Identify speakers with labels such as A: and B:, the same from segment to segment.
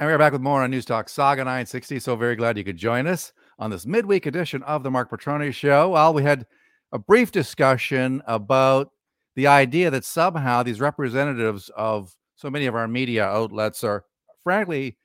A: And we're back with more on News Talk Saga 960. So very glad you could join us on this midweek edition of the Mark Petroni Show. Well, we had a brief discussion about the idea that somehow these representatives of so many of our media outlets are, frankly,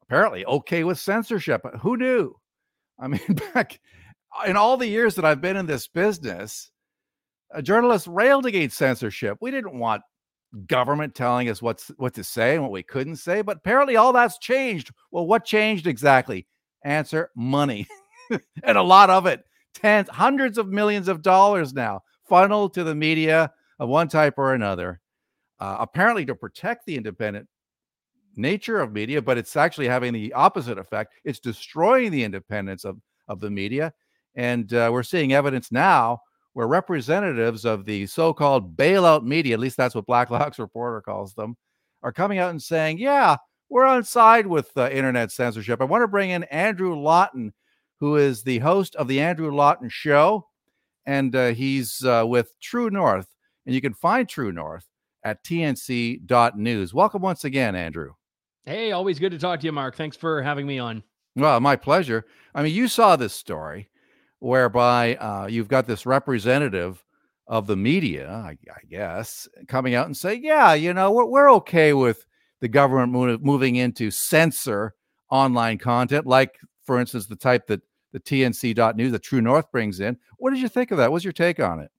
A: apparently okay with censorship. Who knew? I mean, back in all the years that I've been in this business, journalists railed against censorship. We didn't want government telling us what's what to say and what we couldn't say, but apparently all that's changed. Well, what changed exactly? Answer money. and a lot of it. Tens, hundreds of millions of dollars now funneled to the media of one type or another, uh, apparently to protect the independent nature of media, but it's actually having the opposite effect. It's destroying the independence of, of the media. And uh, we're seeing evidence now where representatives of the so-called bailout media, at least that's what Blacklock's reporter calls them, are coming out and saying, "Yeah, we're on side with uh, internet censorship." I want to bring in Andrew Lawton, who is the host of the Andrew Lawton Show, and uh, he's uh, with True North, and you can find True North at tnc.news. Welcome once again, Andrew.
B: Hey, always good to talk to you, Mark. Thanks for having me on.
A: Well, my pleasure. I mean, you saw this story whereby uh, you've got this representative of the media, I, I, guess, coming out and say, yeah, you know, we're, we're okay with the government move, moving into censor online content, like, for instance, the type that the TNC.news, the True North brings in. What did you think of that? What's your take on it?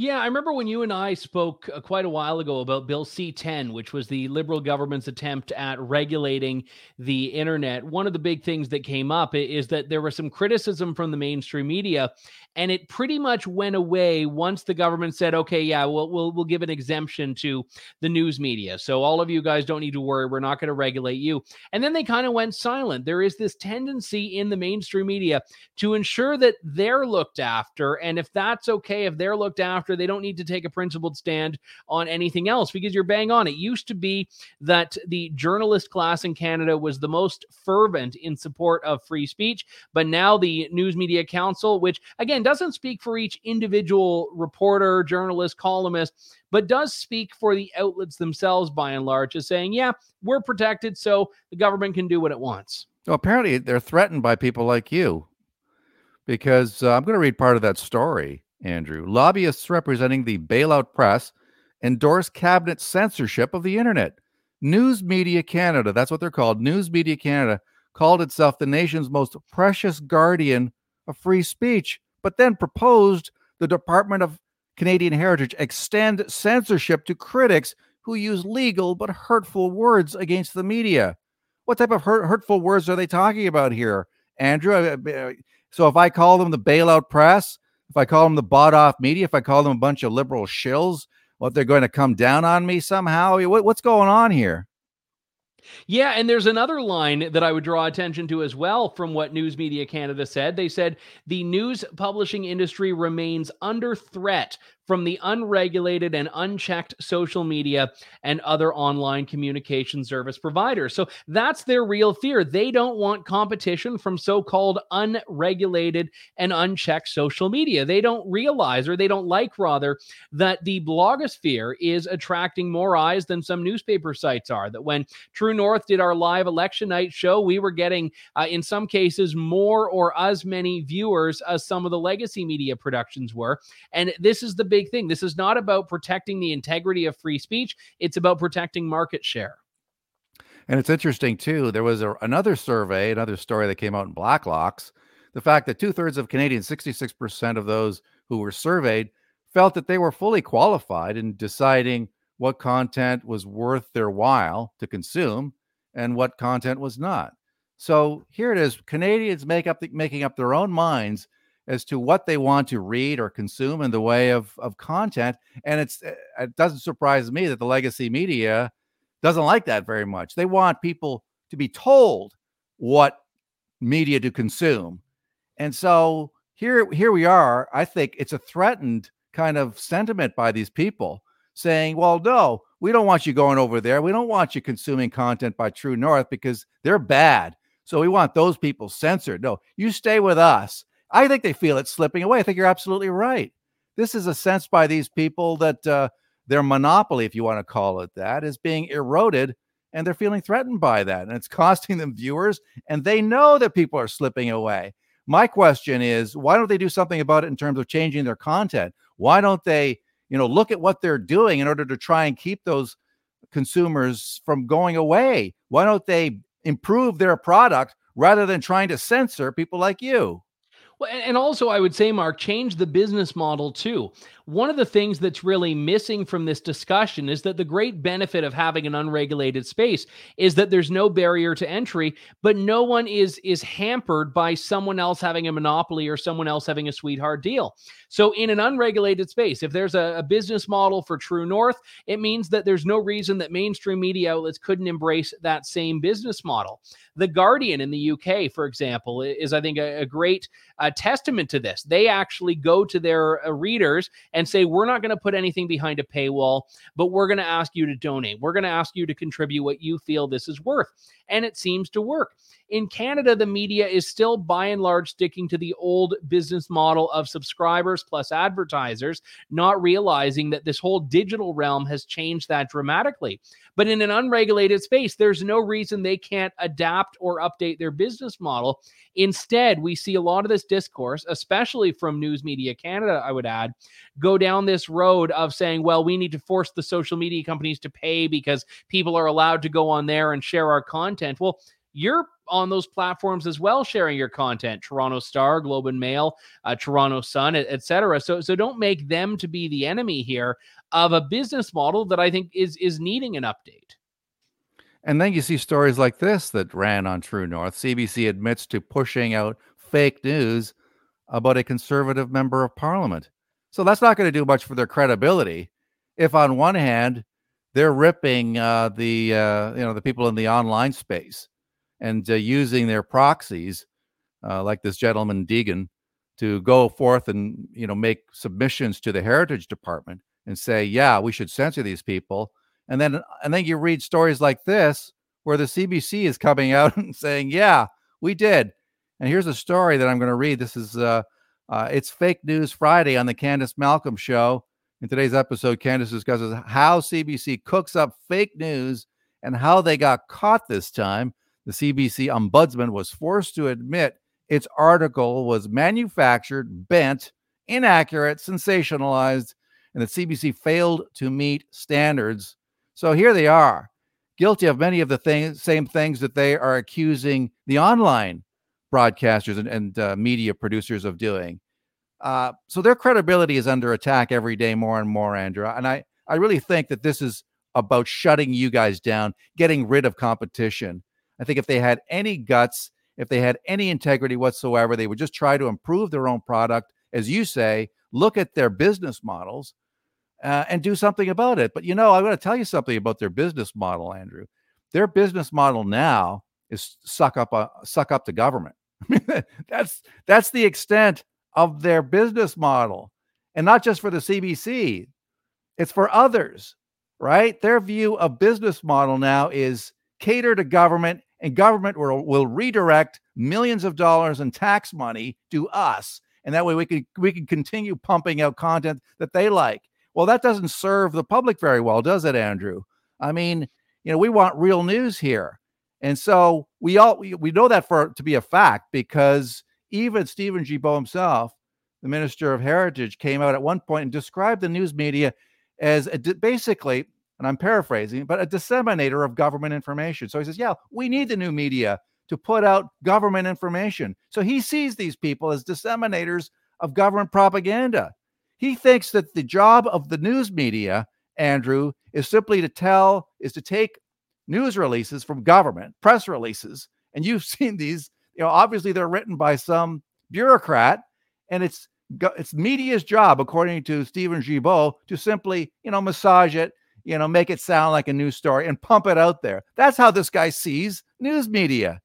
B: Yeah, I remember when you and I spoke uh, quite a while ago about Bill C 10, which was the Liberal government's attempt at regulating the internet. One of the big things that came up is that there was some criticism from the mainstream media and it pretty much went away once the government said, "Okay, yeah, we'll we'll we'll give an exemption to the news media. So all of you guys don't need to worry. We're not going to regulate you." And then they kind of went silent. There is this tendency in the mainstream media to ensure that they're looked after, and if that's okay, if they're looked after, they don't need to take a principled stand on anything else because you're bang on. It used to be that the journalist class in Canada was the most fervent in support of free speech, but now the News Media Council, which again doesn't speak for each individual reporter, journalist, columnist, but does speak for the outlets themselves by and large, as saying, yeah, we're protected, so the government can do what it wants.
A: Well, apparently they're threatened by people like you because uh, I'm going to read part of that story, Andrew. Lobbyists representing the bailout press endorse cabinet censorship of the internet. News Media Canada, that's what they're called. News Media Canada called itself the nation's most precious guardian of free speech but then proposed the Department of Canadian Heritage extend censorship to critics who use legal but hurtful words against the media. What type of hurt, hurtful words are they talking about here, Andrew? So if I call them the bailout press, if I call them the bought off media, if I call them a bunch of liberal shills, what they're going to come down on me somehow? What, what's going on here?
B: Yeah, and there's another line that I would draw attention to as well from what News Media Canada said. They said the news publishing industry remains under threat from the unregulated and unchecked social media and other online communication service providers. So that's their real fear. They don't want competition from so called unregulated and unchecked social media. They don't realize, or they don't like rather, that the blogosphere is attracting more eyes than some newspaper sites are. That when True North did our live election night show, we were getting, uh, in some cases, more or as many viewers as some of the legacy media productions were. And this is the big thing. This is not about protecting the integrity of free speech, it's about protecting market share.
A: And it's interesting too. There was a, another survey, another story that came out in Blacklock's. The fact that two thirds of Canadians, 66% of those who were surveyed, felt that they were fully qualified in deciding what content was worth their while to consume and what content was not. So here it is: Canadians make up the, making up their own minds as to what they want to read or consume in the way of, of content. And it's eh, it doesn't surprise me that the legacy media doesn't like that very much. They want people to be told what media to consume. And so here here we are. I think it's a threatened kind of sentiment by these people saying, well, no, we don't want you going over there. We don't want you consuming content by True North because they're bad. So we want those people censored. No, you stay with us I think they feel it slipping away. I think you're absolutely right. This is a sense by these people that uh, their monopoly, if you want to call it that, is being eroded and they're feeling threatened by that. And it's costing them viewers, and they know that people are slipping away. My question is, why don't they do something about it in terms of changing their content? Why don't they, you know, look at what they're doing in order to try and keep those consumers from going away? Why don't they improve their product rather than trying to censor people like you?
B: Well, and also I would say, Mark, change the business model too. One of the things that's really missing from this discussion is that the great benefit of having an unregulated space is that there's no barrier to entry, but no one is is hampered by someone else having a monopoly or someone else having a sweetheart deal. So in an unregulated space, if there's a, a business model for True North, it means that there's no reason that mainstream media outlets couldn't embrace that same business model. The Guardian in the UK, for example, is I think a, a great uh, testament to this. They actually go to their uh, readers say, We're not going to put anything behind a paywall, but we're going to ask you to donate. We're going to ask you to contribute what you feel this is worth. And it seems to work. In Canada, the media is still by and large sticking to the old business model of subscribers plus advertisers, not realizing that this whole digital realm has changed that dramatically. But in an unregulated space, there's no reason they can't adapt or update their business model. Instead, we see a lot of this discourse, especially from News Media Canada, I would add, go down this road of saying, well, we need to force the social media companies to pay because people are allowed to go on there and share our content. Well, you're on those platforms as well, sharing your content. Toronto Star, Globe and Mail, uh, Toronto Sun, etc. So, so don't make them to be the enemy here of a business model that I think is is needing an update.
A: And then you see stories like this that ran on True North. CBC admits to pushing out fake news about a conservative member of parliament. So that's not going to do much for their credibility. If on one hand they're ripping uh, the uh, you know the people in the online space and uh, using their proxies, uh, like this gentleman Deegan, to go forth and you know make submissions to the Heritage Department and say, yeah, we should censor these people. And then and then you read stories like this where the CBC is coming out and saying, yeah, we did. And here's a story that I'm going to read. This is uh, uh, it's Fake News Friday on the Candice Malcolm Show. In today's episode, Candice discusses how CBC cooks up fake news and how they got caught this time the CBC ombudsman was forced to admit its article was manufactured, bent, inaccurate, sensationalized, and the CBC failed to meet standards. So here they are, guilty of many of the things, same things that they are accusing the online broadcasters and, and uh, media producers of doing. Uh, so their credibility is under attack every day more and more, Andrew. And I, I really think that this is about shutting you guys down, getting rid of competition. I think if they had any guts, if they had any integrity whatsoever, they would just try to improve their own product, as you say, look at their business models uh, and do something about it. But you know, I'm going to tell you something about their business model, Andrew. Their business model now is suck up a, suck up the government. that's that's the extent of their business model, and not just for the CBC. It's for others, right? Their view of business model now is cater to government and government will, will redirect millions of dollars in tax money to us and that way we can we can continue pumping out content that they like well that doesn't serve the public very well does it andrew i mean you know we want real news here and so we all we, we know that for to be a fact because even steven Guilbeault himself the minister of heritage came out at one point and described the news media as basically and I'm paraphrasing, but a disseminator of government information. So he says, yeah, we need the new media to put out government information. So he sees these people as disseminators of government propaganda. He thinks that the job of the news media, Andrew, is simply to tell, is to take news releases from government, press releases, and you've seen these, you know, obviously they're written by some bureaucrat, and it's it's media's job, according to Steven Guilbeault, to simply, you know, massage it you know, make it sound like a news story and pump it out there. That's how this guy sees news media.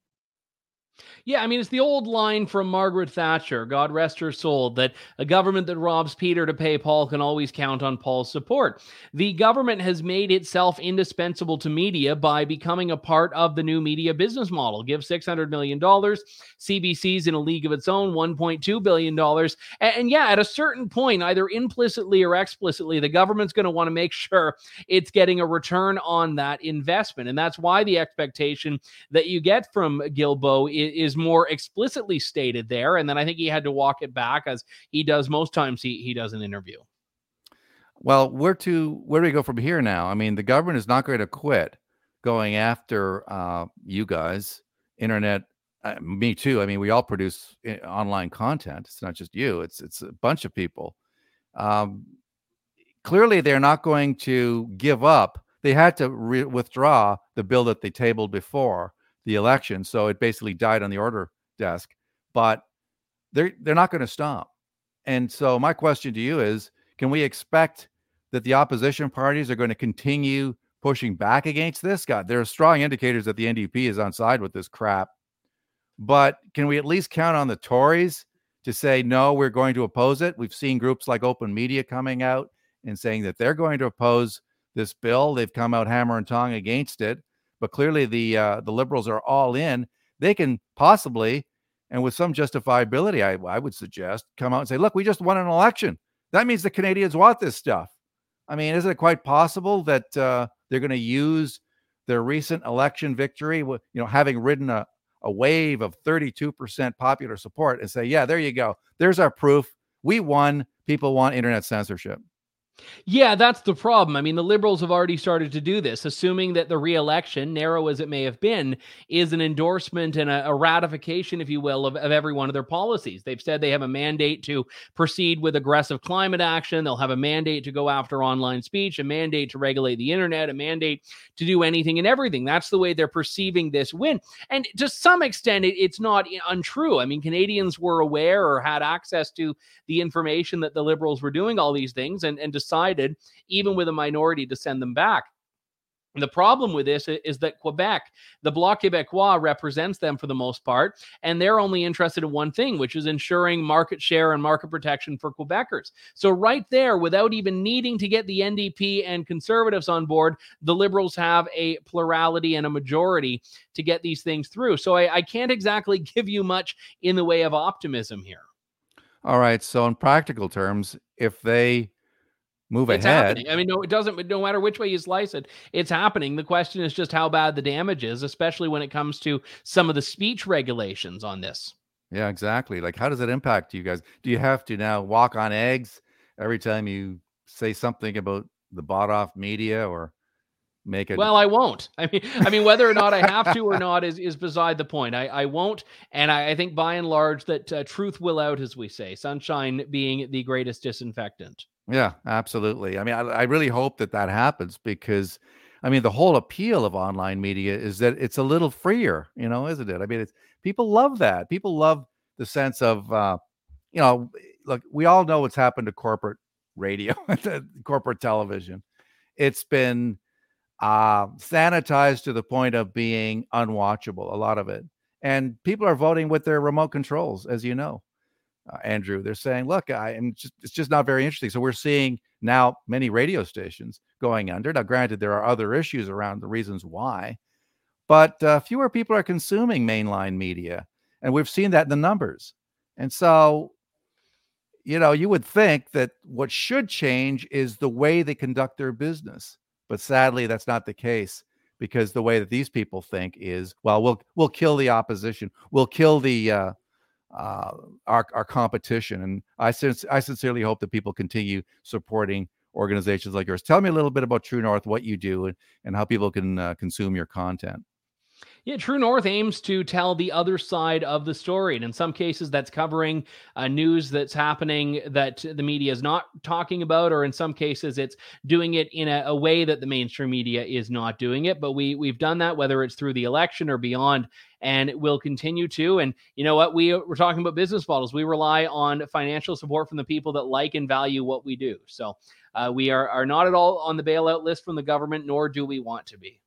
B: Yeah, I mean, it's the old line from Margaret Thatcher, God rest her soul, that a government that robs Peter to pay Paul can always count on Paul's support. The government has made itself indispensable to media by becoming a part of the new media business model. Give $600 million. CBC's in a league of its own, $1.2 billion. And, and yeah, at a certain point, either implicitly or explicitly, the government's going to want to make sure it's getting a return on that investment. And that's why the expectation that you get from Guilbeault is is more explicitly stated there. And then I think he had to walk it back as he does most times he, he does an interview.
A: Well, where to where do we go from here now? I mean, the government is not going to quit going after uh, you guys, internet, uh, me too. I mean, we all produce eh, online content. It's not just you; it's it's a bunch of people. Um, clearly, they're not going to give up. They had to re- withdraw the bill that they tabled before the election. So it basically died on the order desk. But they're they're not going to stop. And so my question to you is, can we expect that the opposition parties are going to continue pushing back against this? God, there are strong indicators that the NDP is on side with this crap. But can we at least count on the Tories to say no, we're going to oppose it? We've seen groups like Open Media coming out and saying that they're going to oppose this bill. They've come out hammer and tong against it but clearly the uh, the liberals are all in. They can possibly, and with some justifiability, I, I would suggest, come out and say, "Look, we just won an election. That means the Canadians want this stuff." I mean, isn't it quite possible that uh, they're going to use their recent election victory, you know, having ridden a, a wave of 32% popular support, and say, "Yeah, there you go. There's our proof. We won. People want internet censorship."
B: Yeah, that's the problem. I mean, the liberals have already started to do this, assuming that the reelection, narrow as it may have been, is an endorsement and a, a ratification, if you will, of, of, every one of their policies. They've said they have a mandate to proceed with aggressive climate action. They'll have a mandate to go after online speech, a mandate to regulate the internet, a mandate to do anything and everything. That's the way they're perceiving this win. And to some extent, it, it's not untrue. I mean, Canadians were aware or had access to the information that the liberals were doing all these things and, and decided, even with a minority, to send them back. The problem with this is that Quebec, the Bloc Québécois represents them for the most part, and they're only interested in one thing, which is ensuring market share and market protection for Quebecers. So, right there, without even needing to get the NDP and Conservatives on board, the Liberals have a plurality and a majority to get these things through. So, I, I can't exactly give you much in the way of optimism here.
A: All right. So, in practical terms, if they move
B: it's
A: ahead.
B: Happening. I mean, no, it doesn't. No matter which way you slice it, it's happening. The question is just how bad the damage is, especially when it comes to some of the speech regulations on this.
A: Yeah, exactly. Like, how does it impact you guys? Do you have to now walk on eggs every time you say something about the bought off media or make it?
B: Well, I won't. I mean, I mean, whether or not I have to or not is is beside the point. I, I won't, and I, I think by and large that uh, truth will out, as we say. Sunshine being the greatest disinfectant.
A: Yeah, absolutely. I mean, I, I really hope that that happens because, I mean, the whole appeal of online media is that it's a little freer, you know, isn't it? I mean, it's people love that. People love the sense of, uh, you know, look, we all know what's happened to corporate radio, corporate television. It's been uh, sanitized to the point of being unwatchable, a lot of it. And people are voting with their remote controls, as you know uh, Andrew. They're saying, look, I am just it's just not very interesting. So we're seeing now many radio stations going under. Now, granted, there are other issues around the reasons why, but uh, fewer people are consuming mainline media, and we've seen that in the numbers. And so, you know, you would think that what should change is the way they conduct their business, but sadly, that's not the case because the way that these people think is, well, we'll we'll kill the opposition, we'll kill the uh, uh, our, our competition. And I, since, I sincerely hope that people continue supporting organizations like yours. Tell me a little bit about True North, what you do, and, and how people can uh, consume your content.
B: Yeah, True North aims to tell the other side of the story. And in some cases, that's covering uh, news that's happening that the media is not talking about, or in some cases, it's doing it in a, a, way that the mainstream media is not doing it. But we, we've done that, whether it's through the election or beyond, and it will continue to. And you know what? We, we're talking about business models. We rely on financial support from the people that like and value what we do. So uh, we are, are not at all on the bailout list from the government, nor do we want to be.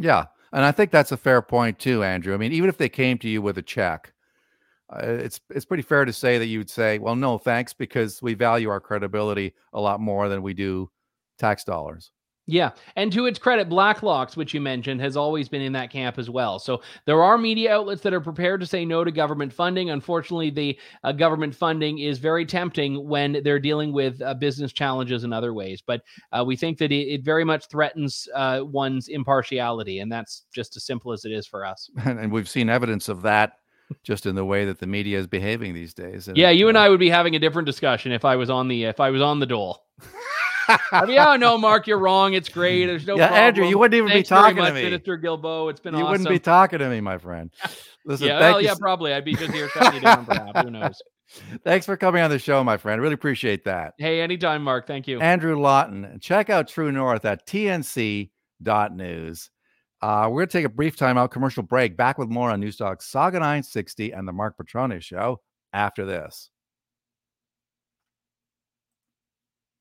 A: Yeah. And I think that's a fair point too, Andrew. I mean, even if they came to you with a check, uh, it's it's pretty fair to say that you would say, well, no, thanks, because we value our credibility a lot more than we do tax dollars.
B: Yeah. And to its credit, Blacklock's, which you mentioned, has always been in that camp as well. So there are media outlets that are prepared to say no to government funding. Unfortunately, the uh, government funding is very tempting when they're dealing with uh, business challenges in other ways. But uh, we think that it, it very much threatens uh, one's impartiality. And that's just as simple as it is for us.
A: and we've seen evidence of that just in the way that the media is behaving these days.
B: And, yeah, you and I would be having a different discussion if I was on the if I was on the dole. I mean, yeah, no, Mark, you're wrong. It's great. There's no
A: yeah,
B: problem.
A: Andrew, you wouldn't even
B: Thanks
A: be talking
B: much,
A: to me,
B: Minister Guilbeault. It's been
A: you
B: awesome.
A: wouldn't be talking to me, my friend. Listen,
B: yeah, well, yeah,
A: s-
B: probably. I'd be just here shutting you down, perhaps. Who knows?
A: Thanks for coming on the show, my friend. Really appreciate that.
B: Hey, anytime, Mark. Thank you.
A: Andrew Lawton. Check out True North at tnc.news. Uh, we're going to take a brief time out, commercial break. Back with more on Newstalk Saga 960 and the Mark Petrone Show after this.